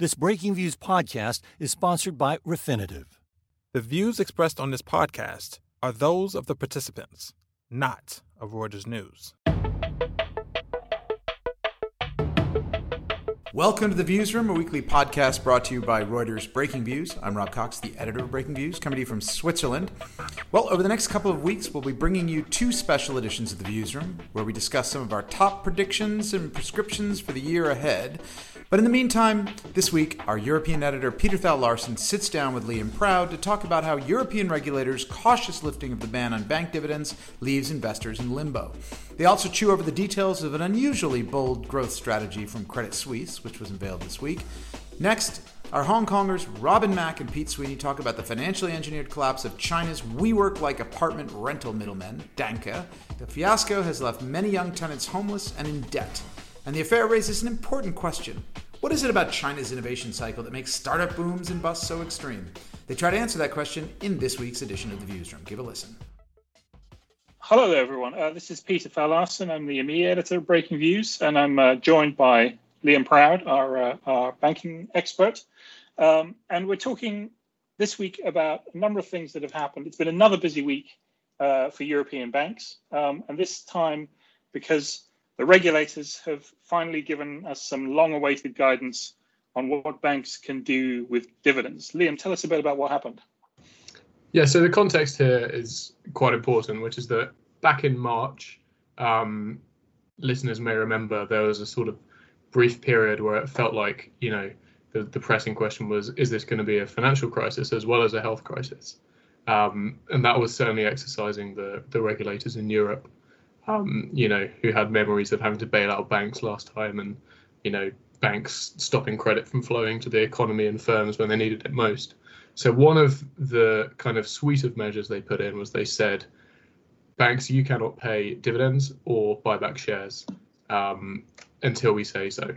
This Breaking Views podcast is sponsored by Refinitiv. The views expressed on this podcast are those of the participants, not of Reuters News. Welcome to the Views Room, a weekly podcast brought to you by Reuters Breaking Views. I'm Rob Cox, the editor of Breaking Views, coming to you from Switzerland. Well, over the next couple of weeks, we'll be bringing you two special editions of the Views Room, where we discuss some of our top predictions and prescriptions for the year ahead. But in the meantime, this week, our European editor Peter Thal Larsen sits down with Liam Proud to talk about how European regulators' cautious lifting of the ban on bank dividends leaves investors in limbo. They also chew over the details of an unusually bold growth strategy from Credit Suisse, which was unveiled this week. Next, our Hong Kongers Robin Mak and Pete Sweeney talk about the financially engineered collapse of China's WeWork like apartment rental middlemen, Danke. The fiasco has left many young tenants homeless and in debt. And the affair raises an important question. What is it about China's innovation cycle that makes startup booms and busts so extreme? They try to answer that question in this week's edition of The Views Room. Give a listen. Hello there, everyone. Uh, this is Peter Thal Larsen. I'm the EMEA editor of Breaking Views, and I'm uh, joined by Liam Proud, our, uh, our banking expert. Um, and we're talking this week about a number of things that have happened. It's been another busy week uh, for European banks, um, and this time because the regulators have finally given us some long awaited guidance on what banks can do with dividends. Liam, tell us a bit about what happened. Yeah, so the context here is quite important, which is that back in March, um, listeners may remember there was a sort of brief period where it felt like, you know, the, the pressing question was, is this going to be a financial crisis as well as a health crisis? Um, and that was certainly exercising the, the regulators in Europe um, you know, who had memories of having to bail out banks last time and, you know, banks stopping credit from flowing to the economy and firms when they needed it most. So one of the kind of suite of measures they put in was they said, banks, you cannot pay dividends or buy back shares um, until we say so.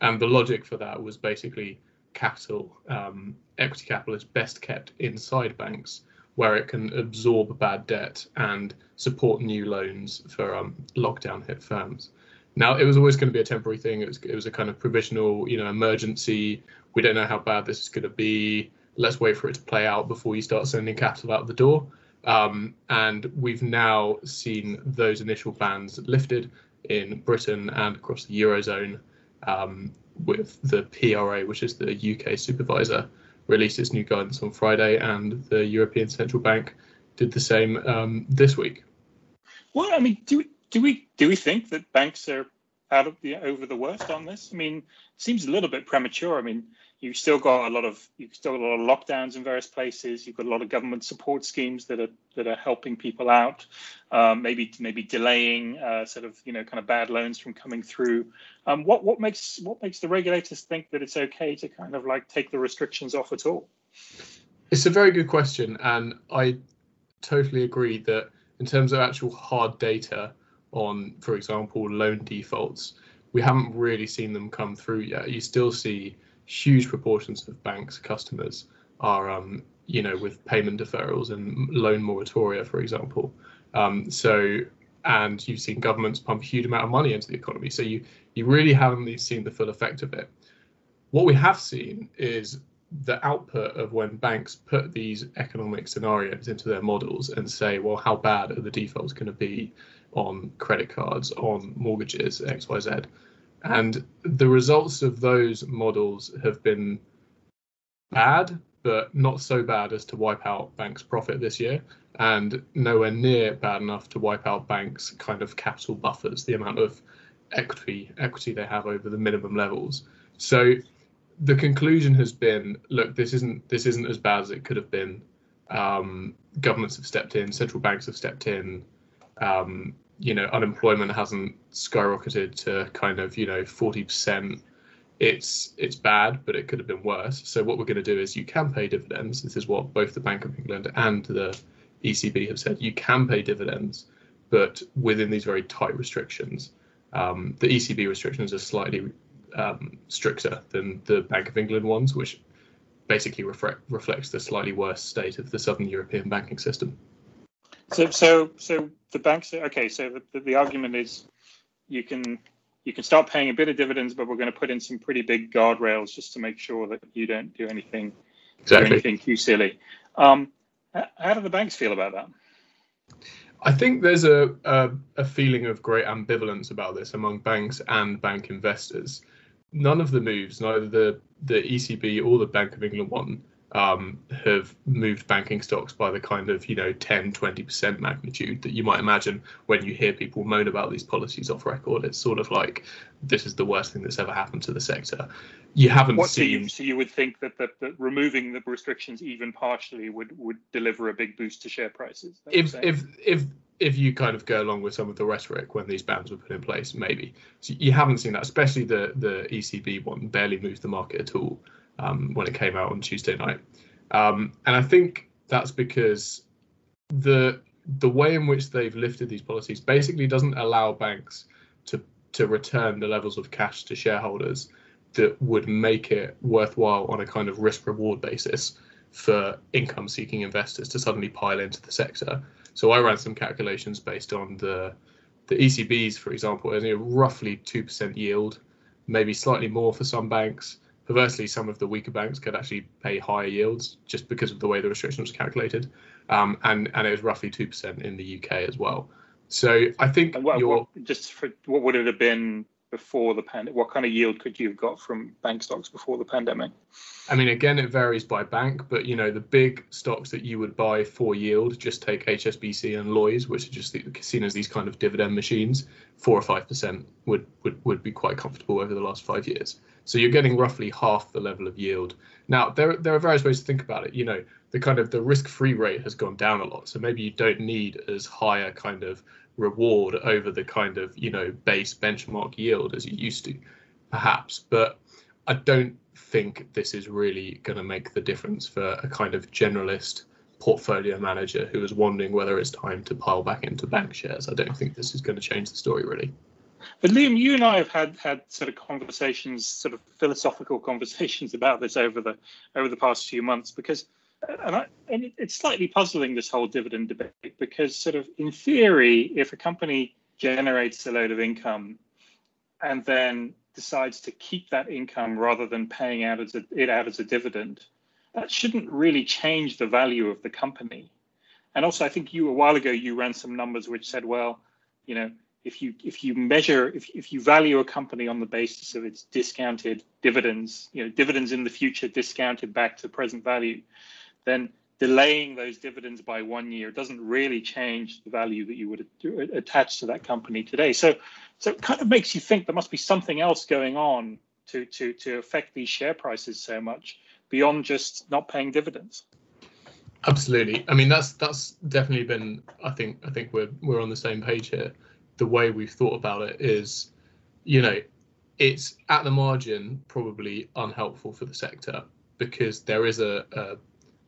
And the logic for that was basically capital, um, equity capital is best kept inside banks where it can absorb bad debt and support new loans for um, lockdown hit firms. Now, it was always going to be a temporary thing. It was, it was a kind of provisional, you know, emergency. We don't know how bad this is going to be. Let's wait for it to play out before you start sending capital out the door. Um, and we've now seen those initial bans lifted in Britain and across the eurozone, um, with the PRA, which is the UK supervisor, released its new guidance on Friday, and the European Central Bank did the same um, this week. Well, I mean, do we, do we do we think that banks are out of the over the worst on this? I mean, it seems a little bit premature. I mean, you've still got a lot of you've still got a lot of lockdowns in various places. You've got a lot of government support schemes that are that are helping people out, um, maybe maybe delaying uh, sort of you know kind of bad loans from coming through. Um, what what makes what makes the regulators think that it's okay to kind of like take the restrictions off at all? It's a very good question, and I totally agree that in terms of actual hard data on, for example, loan defaults, we haven't really seen them come through yet. You still see huge proportions of banks' customers are, um, you know, with payment deferrals and loan moratoria, for example. Um, so, and you've seen governments pump a huge amount of money into the economy. So you you really haven't seen the full effect of it. What we have seen is the output of when banks put these economic scenarios into their models and say, well, how bad are the defaults going to be on credit cards, on mortgages, X, Y, Z. And the results of those models have been bad, but not so bad as to wipe out banks' profit this year, and nowhere near bad enough to wipe out banks' kind of capital buffers, the amount of equity equity they have over the minimum levels. So the conclusion has been, look, this isn't this isn't as bad as it could have been. Um, governments have stepped in, central banks have stepped in. Um, you know unemployment hasn't skyrocketed to kind of you know 40% it's it's bad but it could have been worse. So what we're going to do is you can pay dividends. This is what both the bank of england and the ecb have said. You can pay dividends but within these very tight restrictions. Um, the ecb restrictions are slightly um, stricter than the bank of england ones which basically reflect, reflects the slightly worse state of the southern european banking system so, so, so the banks. Okay, so the, the, the argument is you can you can start paying a bit of dividends, but we're going to put in some pretty big guardrails just to make sure that you don't do anything, exactly. do anything too silly. Um, how do the banks feel about that? I think there's a, a, a feeling of great ambivalence about this among banks and bank investors. None of the moves, neither the the ECB or the Bank of England one, um, have moved banking stocks by the kind of you know 10 20% magnitude that you might imagine when you hear people moan about these policies off record. It's sort of like this is the worst thing that's ever happened to the sector. You haven't what, seen so you, so you would think that, that, that removing the restrictions even partially would would deliver a big boost to share prices if if if if you kind of go along with some of the rhetoric when these bans were put in place maybe. So you haven't seen that especially the the ecb one barely moved the market at all um, when it came out on Tuesday night. Um, and I think that's because the the way in which they've lifted these policies basically doesn't allow banks to to return the levels of cash to shareholders that would make it worthwhile on a kind of risk reward basis for income seeking investors to suddenly pile into the sector. So I ran some calculations based on the the ECBs, for example, only a roughly two percent yield, maybe slightly more for some banks. Perversely, some of the weaker banks could actually pay higher yields just because of the way the restriction was calculated, um, and and it was roughly two percent in the UK as well. So I think what, what, just for what would it have been before the pandemic? What kind of yield could you have got from bank stocks before the pandemic? I mean, again, it varies by bank, but you know the big stocks that you would buy for yield, just take HSBC and Lloyds, which are just seen as these kind of dividend machines. Four or five percent would would would be quite comfortable over the last five years. So you're getting roughly half the level of yield. Now there there are various ways to think about it. You know, the kind of the risk-free rate has gone down a lot, so maybe you don't need as high a kind of reward over the kind of you know base benchmark yield as you used to, perhaps. But I don't think this is really going to make the difference for a kind of generalist portfolio manager who is wondering whether it's time to pile back into bank shares. I don't think this is going to change the story really. But Liam, you and I have had had sort of conversations, sort of philosophical conversations about this over the over the past few months because, and, I, and it's slightly puzzling this whole dividend debate because sort of in theory, if a company generates a load of income and then decides to keep that income rather than paying out as a, it out as a dividend, that shouldn't really change the value of the company. And also, I think you a while ago you ran some numbers which said, well, you know, if you if you measure if, if you value a company on the basis of its discounted dividends, you know, dividends in the future discounted back to present value, then delaying those dividends by one year doesn't really change the value that you would attach to that company today. So so it kind of makes you think there must be something else going on to to to affect these share prices so much beyond just not paying dividends. Absolutely. I mean that's that's definitely been I think I think we're we're on the same page here the way we've thought about it is, you know, it's at the margin probably unhelpful for the sector because there is a, a,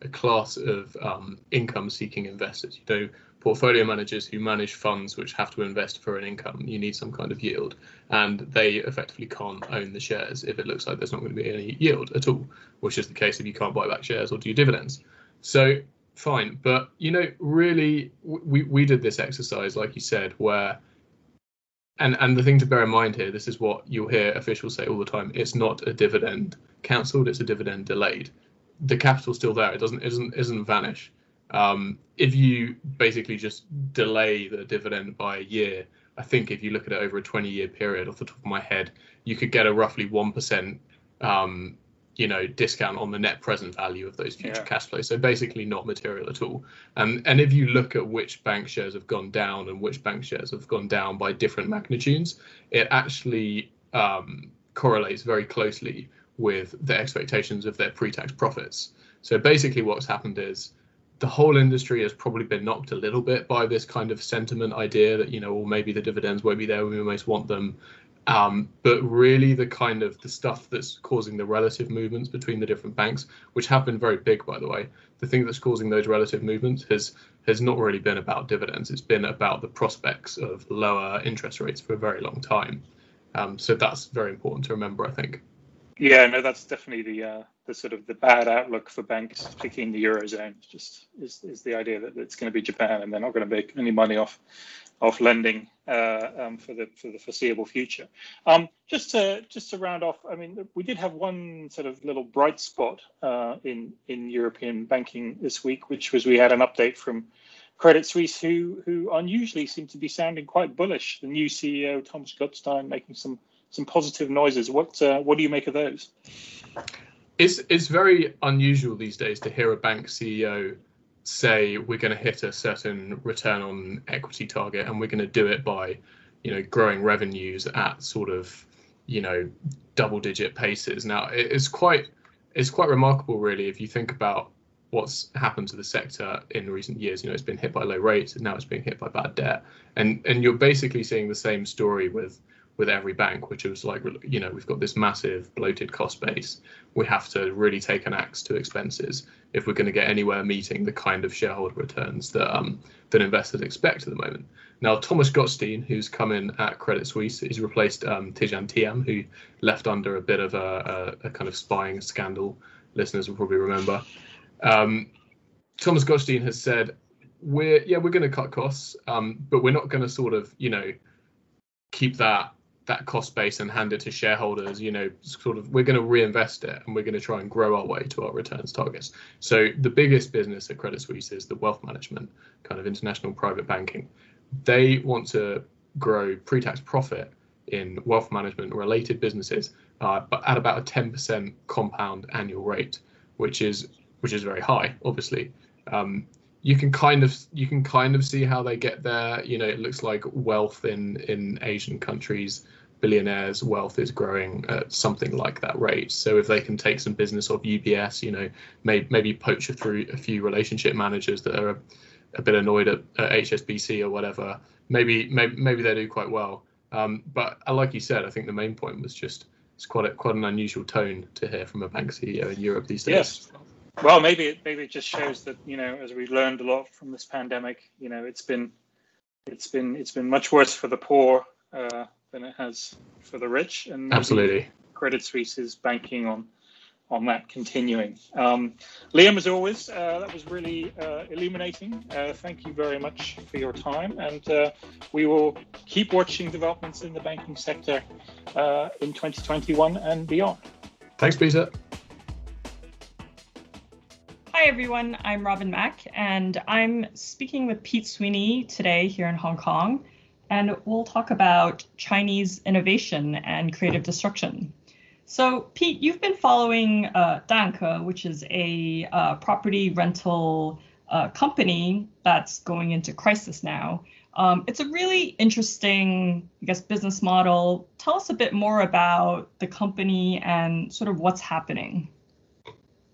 a class of um, income seeking investors. You know, portfolio managers who manage funds which have to invest for an income. You need some kind of yield, and they effectively can't own the shares if it looks like there's not going to be any yield at all, which is the case if you can't buy back shares or do dividends. So fine, but you know, really, we we did this exercise, like you said, where and and the thing to bear in mind here, this is what you'll hear officials say all the time. It's not a dividend cancelled; it's a dividend delayed. The capital's still there. It doesn't isn't isn't vanish. Um, if you basically just delay the dividend by a year, I think if you look at it over a 20 year period, off the top of my head, you could get a roughly one percent um, you know discount on the net present value of those future yeah. cash flows so basically not material at all and and if you look at which bank shares have gone down and which bank shares have gone down by different magnitudes it actually um, correlates very closely with the expectations of their pre-tax profits so basically what's happened is the whole industry has probably been knocked a little bit by this kind of sentiment idea that you know well maybe the dividends won't be there when we most want them um, but really, the kind of the stuff that's causing the relative movements between the different banks, which have been very big, by the way, the thing that's causing those relative movements has has not really been about dividends. It's been about the prospects of lower interest rates for a very long time. Um, so that's very important to remember, I think. Yeah, no, that's definitely the uh, the sort of the bad outlook for banks, particularly in the eurozone. Just is, is the idea that it's going to be Japan and they're not going to make any money off off lending uh, um, for the for the foreseeable future. Um, just to just to round off, I mean, we did have one sort of little bright spot uh, in in European banking this week, which was we had an update from Credit Suisse, who who unusually seemed to be sounding quite bullish. The new CEO Thomas Gottstein making some some positive noises. What uh, what do you make of those? It's it's very unusual these days to hear a bank CEO say we're going to hit a certain return on equity target and we're going to do it by, you know, growing revenues at sort of, you know, double digit paces. Now it's quite it's quite remarkable really if you think about what's happened to the sector in recent years. You know, it's been hit by low rates and now it's being hit by bad debt. And and you're basically seeing the same story with with every bank, which was like, you know, we've got this massive bloated cost base. We have to really take an axe to expenses if we're going to get anywhere meeting the kind of shareholder returns that um, that investors expect at the moment. Now, Thomas Gottstein, who's come in at Credit Suisse, he's replaced um, Tidjane Thiam, who left under a bit of a, a, a, kind of spying scandal. Listeners will probably remember. Um, Thomas Gottstein has said, "We're yeah, we're going to cut costs, um, but we're not going to sort of you know keep that that cost base and hand it to shareholders, you know, sort of we're going to reinvest it and we're going to try and grow our way to our returns targets. So the biggest business at Credit Suisse is the wealth management, kind of international private banking. They want to grow pre-tax profit in wealth management related businesses, uh, but at about a 10% compound annual rate, which is which is very high, obviously. Um, you can kind of you can kind of see how they get there. You know, it looks like wealth in in Asian countries billionaires' wealth is growing at something like that rate. So if they can take some business off UBS, you know, maybe maybe poach through a few relationship managers that are a, a bit annoyed at, at, HSBC or whatever, maybe maybe maybe they do quite well. Um, but uh, like you said, I think the main point was just it's quite a, quite an unusual tone to hear from a bank CEO in Europe these days. Yes. Well, maybe it maybe it just shows that you know, as we've learned a lot from this pandemic, you know, it's been it's been it's been much worse for the poor uh, than it has for the rich. And absolutely, Credit Suisse is banking on on that continuing. Um, Liam, as always, uh, that was really uh, illuminating. Uh, thank you very much for your time, and uh, we will keep watching developments in the banking sector uh, in 2021 and beyond. Thanks, Peter. Hi, everyone. I'm Robin Mak, and I'm speaking with Pete Sweeney today here in Hong Kong and we'll talk about Chinese innovation and creative destruction. So, Pete, you've been following uh, Danke, which is a uh, property rental uh, company that's going into crisis now. Um, it's a really interesting, I guess, business model. Tell us a bit more about the company and sort of what's happening.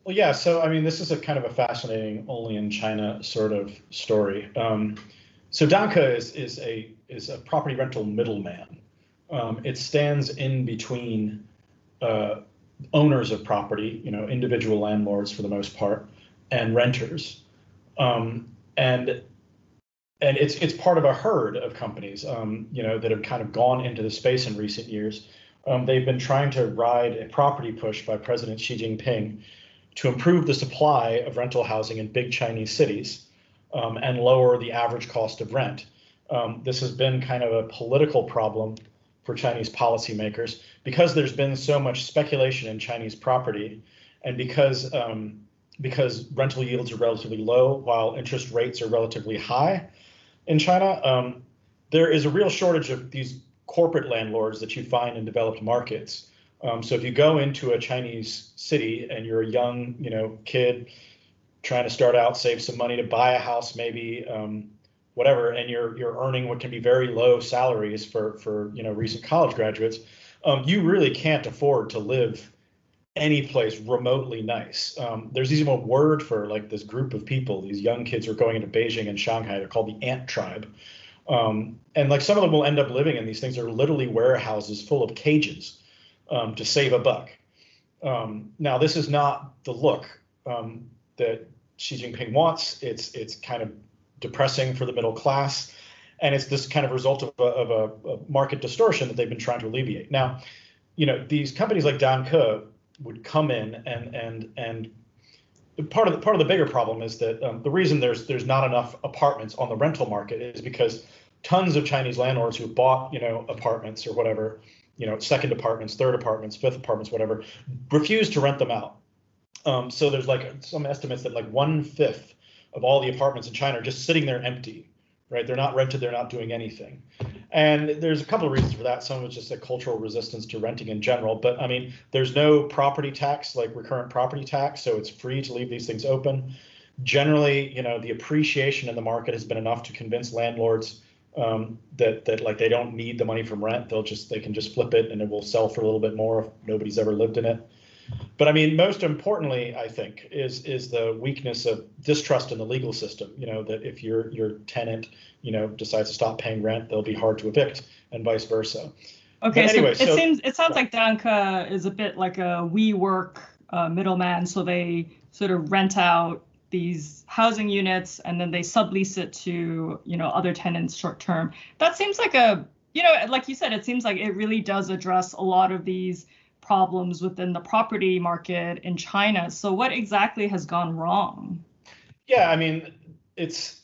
Well, yeah. So, I mean, this is a kind of a fascinating, only in China sort of story. Um, so, Danke is is a is a property rental middleman. Um, it stands in between uh, owners of property, you know, individual landlords for the most part, and renters. Um, and and it's it's part of a herd of companies, um, you know, that have kind of gone into the space in recent years. Um, they've been trying to ride a property push by President Xi Jinping to improve the supply of rental housing in big Chinese cities um, and lower the average cost of rent um, this has been kind of a political problem for Chinese policymakers because there's been so much speculation in Chinese property, and because um, because rental yields are relatively low while interest rates are relatively high in China. Um, there is a real shortage of these corporate landlords that you find in developed markets. Um, so if you go into a Chinese city and you're a young, you know, kid trying to start out, save some money to buy a house, maybe um, whatever, and you're you're earning what can be very low salaries for for you know recent college graduates, um, you really can't afford to live any place remotely nice. Um, there's even a word for like this group of people, these young kids are going into Beijing and Shanghai. They're called the ant tribe. Um, and like some of them will end up living in these things that are literally warehouses full of cages um, to save a buck. Um, now, this is not the look um, that Xi Jinping wants. It's it's kind of depressing for the middle class. And it's this kind of result of a, of a, a market distortion that they've been trying to alleviate. Now, you know, these companies like Danke would come in and and and part of the part of the bigger problem is that um, the reason there's there's not enough apartments on the rental market is because tons of Chinese landlords who bought you know apartments or whatever you know second apartments, third apartments, fifth apartments, whatever, refuse to rent them out. Um, so there's like some estimates that like one fifth of all the apartments in China are just sitting there empty, right? They're not rented, they're not doing anything. And there's a couple of reasons for that. Some of it's just a cultural resistance to renting in general. But I mean, there's no property tax like recurrent property tax, so it's free to leave these things open. Generally, you know, the appreciation in the market has been enough to convince landlords um, that that like they don't need the money from rent. They'll just they can just flip it and it will sell for a little bit more if nobody's ever lived in it. But I mean, most importantly, I think is is the weakness of distrust in the legal system. You know that if your your tenant, you know, decides to stop paying rent, they'll be hard to evict, and vice versa. Okay, anyway, so it so, seems it sounds like Danke is a bit like a WeWork uh, middleman. So they sort of rent out these housing units and then they sublease it to you know other tenants short term. That seems like a you know like you said, it seems like it really does address a lot of these problems within the property market in China. So, what exactly has gone wrong? Yeah, I mean, it's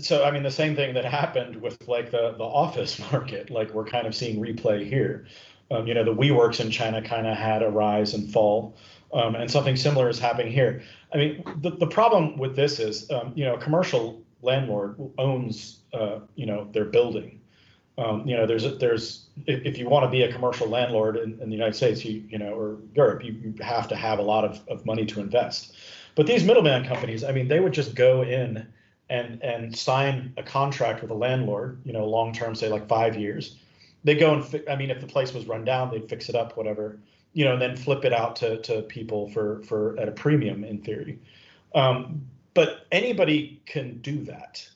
so I mean the same thing that happened with like the the office market. Like we're kind of seeing replay here. Um, you know, the WeWorks in China kind of had a rise and fall, um, and something similar is happening here. I mean, the, the problem with this is, um, you know, a commercial landlord owns, uh, you know, their building. Um, you know, there's there's if, you want to be a commercial landlord in, in, the United States, you you know, or Europe, you, you have to have a lot of, of money to invest. But these middleman companies, I mean, they would just go in and and sign a contract with a landlord, you know, long term, say like five years. They go and fi- I mean, if the place was run down, they'd fix it up, whatever, you know, and then flip it out to to people for for at a premium in theory. Um, but anybody can do that.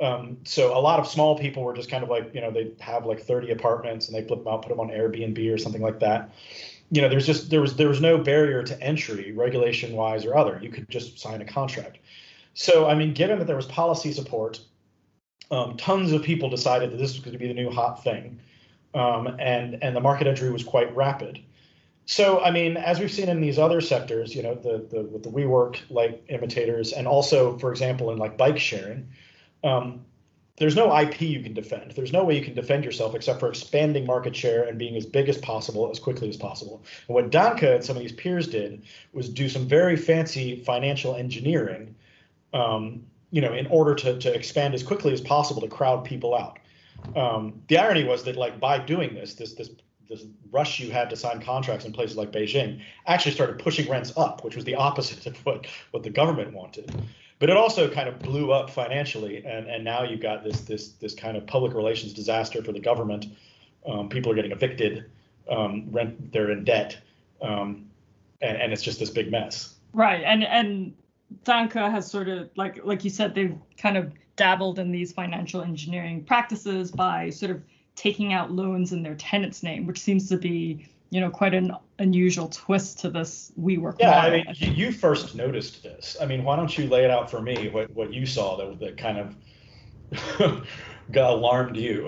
Um, so a lot of small people were just kind of like, you know, they have like 30 apartments and they flip them out, put them on Airbnb or something like that. You know, there's just there was there was no barrier to entry, regulation wise or other. You could just sign a contract. So I mean, given that there was policy support, um, tons of people decided that this was going to be the new hot thing, um, and and the market entry was quite rapid. So I mean, as we've seen in these other sectors, you know, the the with the WeWork like imitators, and also, for example, in like bike sharing um, there's no IP you can defend. There's no way you can defend yourself except for expanding market share and being as big as possible as quickly as possible. And what Danke and some of these peers did was do some very fancy financial engineering, um, you know, in order to, to expand as quickly as possible to crowd people out. Um, the irony was that like by doing this, this this this rush you had to sign contracts in places like Beijing actually started pushing rents up, which was the opposite of what what the government wanted but it also kind of blew up financially, and and now you've got this this this kind of public relations disaster for the government. Um, people are getting evicted, um, rent they're in debt, um, and and it's just this big mess. Right, and and Danke has sort of like like you said they've kind of dabbled in these financial engineering practices by sort of taking out loans in their tenant's name, which seems to be you know quite an unusual twist to this WeWork. Yeah, model. I mean, you, you first noticed this. I mean, why don't you lay it out for me? What what you saw that that kind of alarmed you?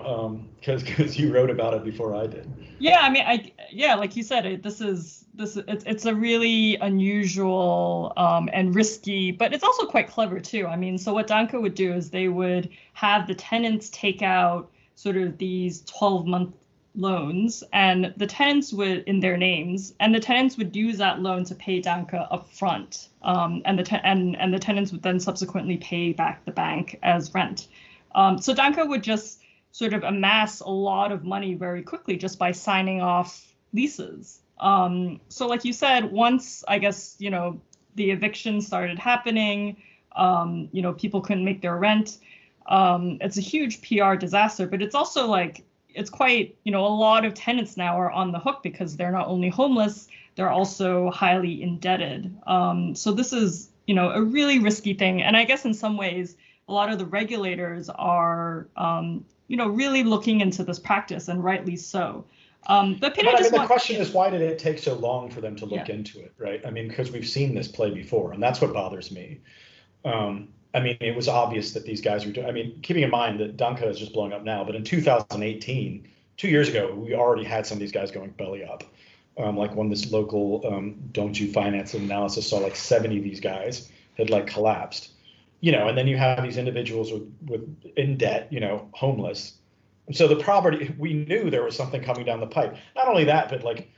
Because um, because you wrote about it before I did. Yeah, I mean, I yeah, like you said, it, this is this it's it's a really unusual um, and risky, but it's also quite clever too. I mean, so what Danke would do is they would have the tenants take out sort of these 12 month loans and the tenants would in their names and the tenants would use that loan to pay Danke up front um, and the te- and and the tenants would then subsequently pay back the bank as rent um, so Danke would just sort of amass a lot of money very quickly just by signing off leases. Um, so like you said once I guess you know the eviction started happening um, you know people couldn't make their rent um, it's a huge PR disaster but it's also like it's quite you know a lot of tenants now are on the hook because they're not only homeless they're also highly indebted. Um, so this is you know a really risky thing. And i guess in some ways a lot of the regulators are um, you know really looking into this practice and rightly so um, but, Peter, but I mean, the question is, why did it take so long for them to look yeah. into it, right? I mean, because we've seen this play before, and that's what bothers me. Um, I mean, it was obvious that these guys were doing. I mean, keeping in mind that Danke is just blowing up now, but in 2018, two years ago, we already had some of these guys going belly up. Um, like when this local um, Dongju finance analysis saw like 70 of these guys had like collapsed. You know, and then you have these individuals with, with in debt, you know, homeless. And so the property, we knew there was something coming down the pipe. Not only that, but like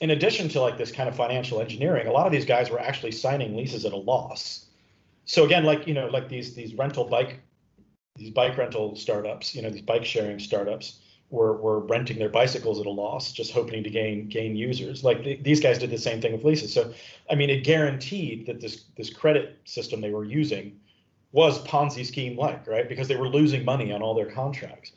in addition to like this kind of financial engineering, a lot of these guys were actually signing leases at a loss. So again, like you know, like these these rental bike, these bike rental startups, you know, these bike sharing startups were were renting their bicycles at a loss, just hoping to gain gain users. Like the, these guys did the same thing with leases. So I mean, it guaranteed that this this credit system they were using was Ponzi scheme like, right? Because they were losing money on all their contracts.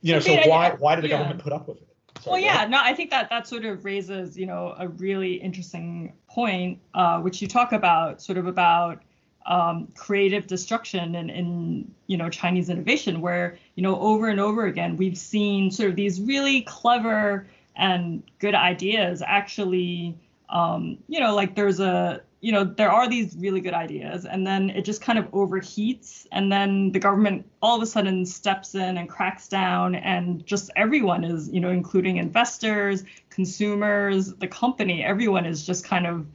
You know, so why why did the yeah. government put up with it? Sorry, well, yeah, no, I think that that sort of raises, you know, a really interesting point, uh, which you talk about, sort of about um, creative destruction and, in you know Chinese innovation, where you know over and over again we've seen sort of these really clever and good ideas actually, um, you know, like there's a you know, there are these really good ideas, and then it just kind of overheats, and then the government all of a sudden steps in and cracks down, and just everyone is, you know, including investors, consumers, the company, everyone is just kind of,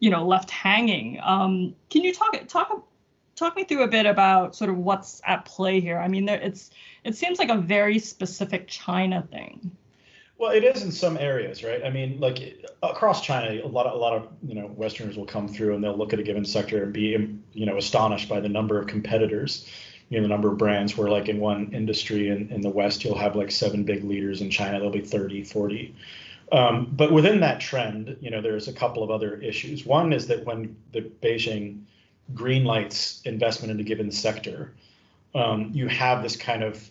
you know, left hanging. Um, can you talk talk talk me through a bit about sort of what's at play here? I mean, there, it's it seems like a very specific China thing. Well, it is in some areas, right? I mean, like across China, a lot of a lot of you know Westerners will come through and they'll look at a given sector and be you know astonished by the number of competitors, you know, the number of brands. Where like in one industry in, in the West, you'll have like seven big leaders. In China, there'll be 30, 40. Um, but within that trend, you know, there's a couple of other issues. One is that when the Beijing green lights investment in a given sector, um, you have this kind of,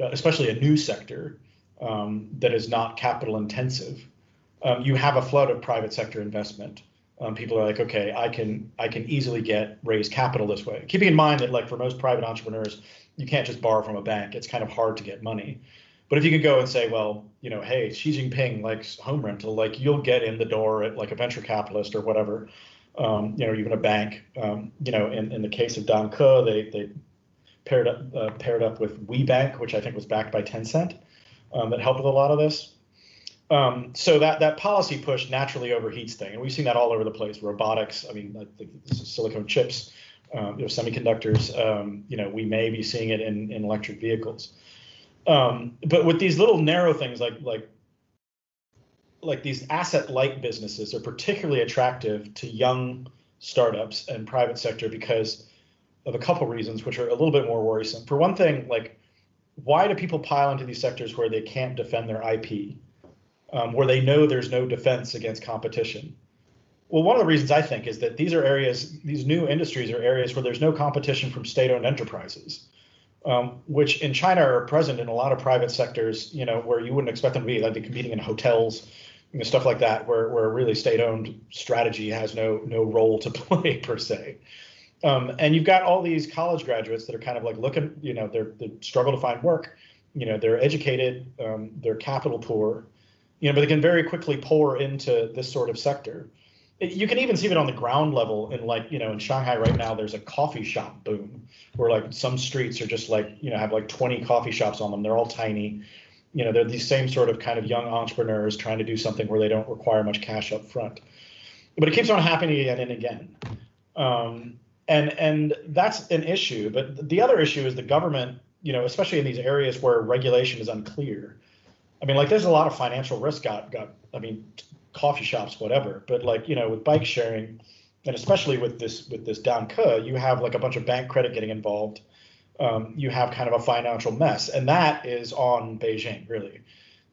uh, especially a new sector um, that is not capital intensive, um, you have a flood of private sector investment. Um, people are like, okay, I can I can easily get raise capital this way. Keeping in mind that like for most private entrepreneurs, you can't just borrow from a bank. It's kind of hard to get money. But if you can go and say, well, you know, hey, Xi Jinping likes home rental, like you'll get in the door at like a venture capitalist or whatever, um, you know, even a bank. Um, you know, in, in the case of Danke, they they paired up uh, paired up with WeBank, which I think was backed by Tencent um, that helped with a lot of this. Um, so that that policy push naturally overheats thing, and we've seen that all over the place. Robotics, I mean, silicon chips, um, you know, semiconductors. Um, you know, we may be seeing it in, in electric vehicles. Um, but with these little narrow things like like like these asset light businesses are particularly attractive to young startups and private sector because of a couple reasons, which are a little bit more worrisome. For one thing, like why do people pile into these sectors where they can't defend their IP, um, where they know there's no defense against competition? Well, one of the reasons I think is that these are areas, these new industries are areas where there's no competition from state-owned enterprises, um, which in China are present in a lot of private sectors, you know, where you wouldn't expect them to be, like they're competing in hotels, you know, stuff like that, where where really state-owned strategy has no no role to play per se. Um, and you've got all these college graduates that are kind of like looking, you know, they're they struggle to find work. You know, they're educated, um, they're capital poor, you know, but they can very quickly pour into this sort of sector. You can even see it on the ground level in like, you know, in Shanghai right now, there's a coffee shop boom where like some streets are just like, you know, have like 20 coffee shops on them. They're all tiny. You know, they're these same sort of kind of young entrepreneurs trying to do something where they don't require much cash up front. But it keeps on happening again and again. Um, and and that's an issue. But the other issue is the government, you know, especially in these areas where regulation is unclear. I mean, like there's a lot of financial risk got got. I mean, coffee shops, whatever. But like you know, with bike sharing, and especially with this with this Danke, you have like a bunch of bank credit getting involved. Um, you have kind of a financial mess, and that is on Beijing really.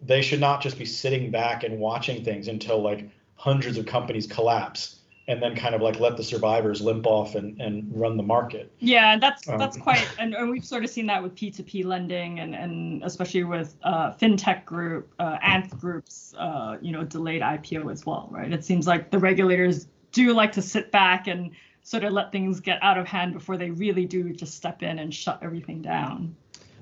They should not just be sitting back and watching things until like hundreds of companies collapse and then kind of like let the survivors limp off and, and run the market. Yeah, that's um, that's quite, and, and, we've sort of seen that with P2P lending and and especially with uh, fintech group, uh, Ant groups, uh, you know, delayed IPO as well, right? It seems like the regulators do like to sit back and sort of let things get out of hand before they really do just step in and shut everything down.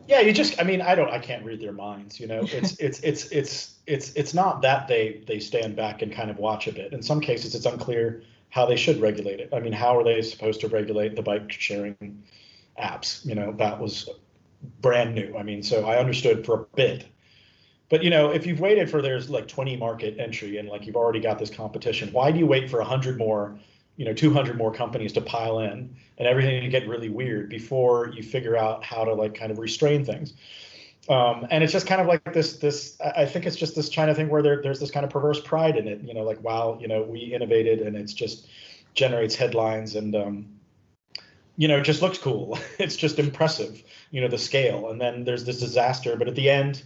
Yeah, you just, I mean, I don't, I can't read their minds, you know. It's it's it's it's it's it's not that they they stand back and kind of watch a bit. In some cases, it's unclear how they should regulate it. I mean, how are they supposed to regulate the bike sharing apps? You know, that was brand new. I mean, so I understood for a bit. But you know, if you've waited for there's like 20 market entry and like you've already got this competition, why do you wait for 100 more, you know, 200 more companies to pile in and everything to get really weird before you figure out how to like kind of restrain things? Um, and it's just kind of like this this I think it's just this China thing where there, there's this kind of perverse pride in it. You know, like wow, you know, we innovated and it's just generates headlines and um, you know, it just looks cool. it's just impressive, you know, the scale. And then there's this disaster, but at the end,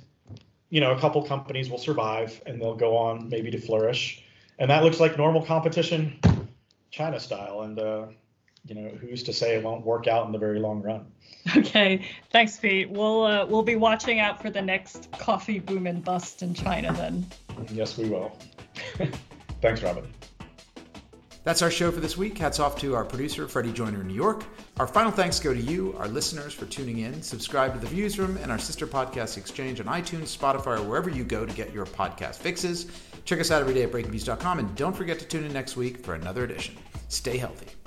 you know, a couple companies will survive and they'll go on maybe to flourish. And that looks like normal competition, China style. And, uh, you know, who's to say it won't work out in the very long run? Okay, thanks, Pete. We'll uh, we'll be watching out for the next coffee boom and bust in China then. Yes, we will. thanks, Robin. That's our show for this week. Hats off to our producer, Freddie Joyner in New York. Our final thanks go to you, our listeners, for tuning in. Subscribe to the Views Room and our sister podcast exchange on iTunes, Spotify, or wherever you go to get your podcast fixes. Check us out every day at breakingviews.com, and don't forget to tune in next week for another edition. Stay healthy.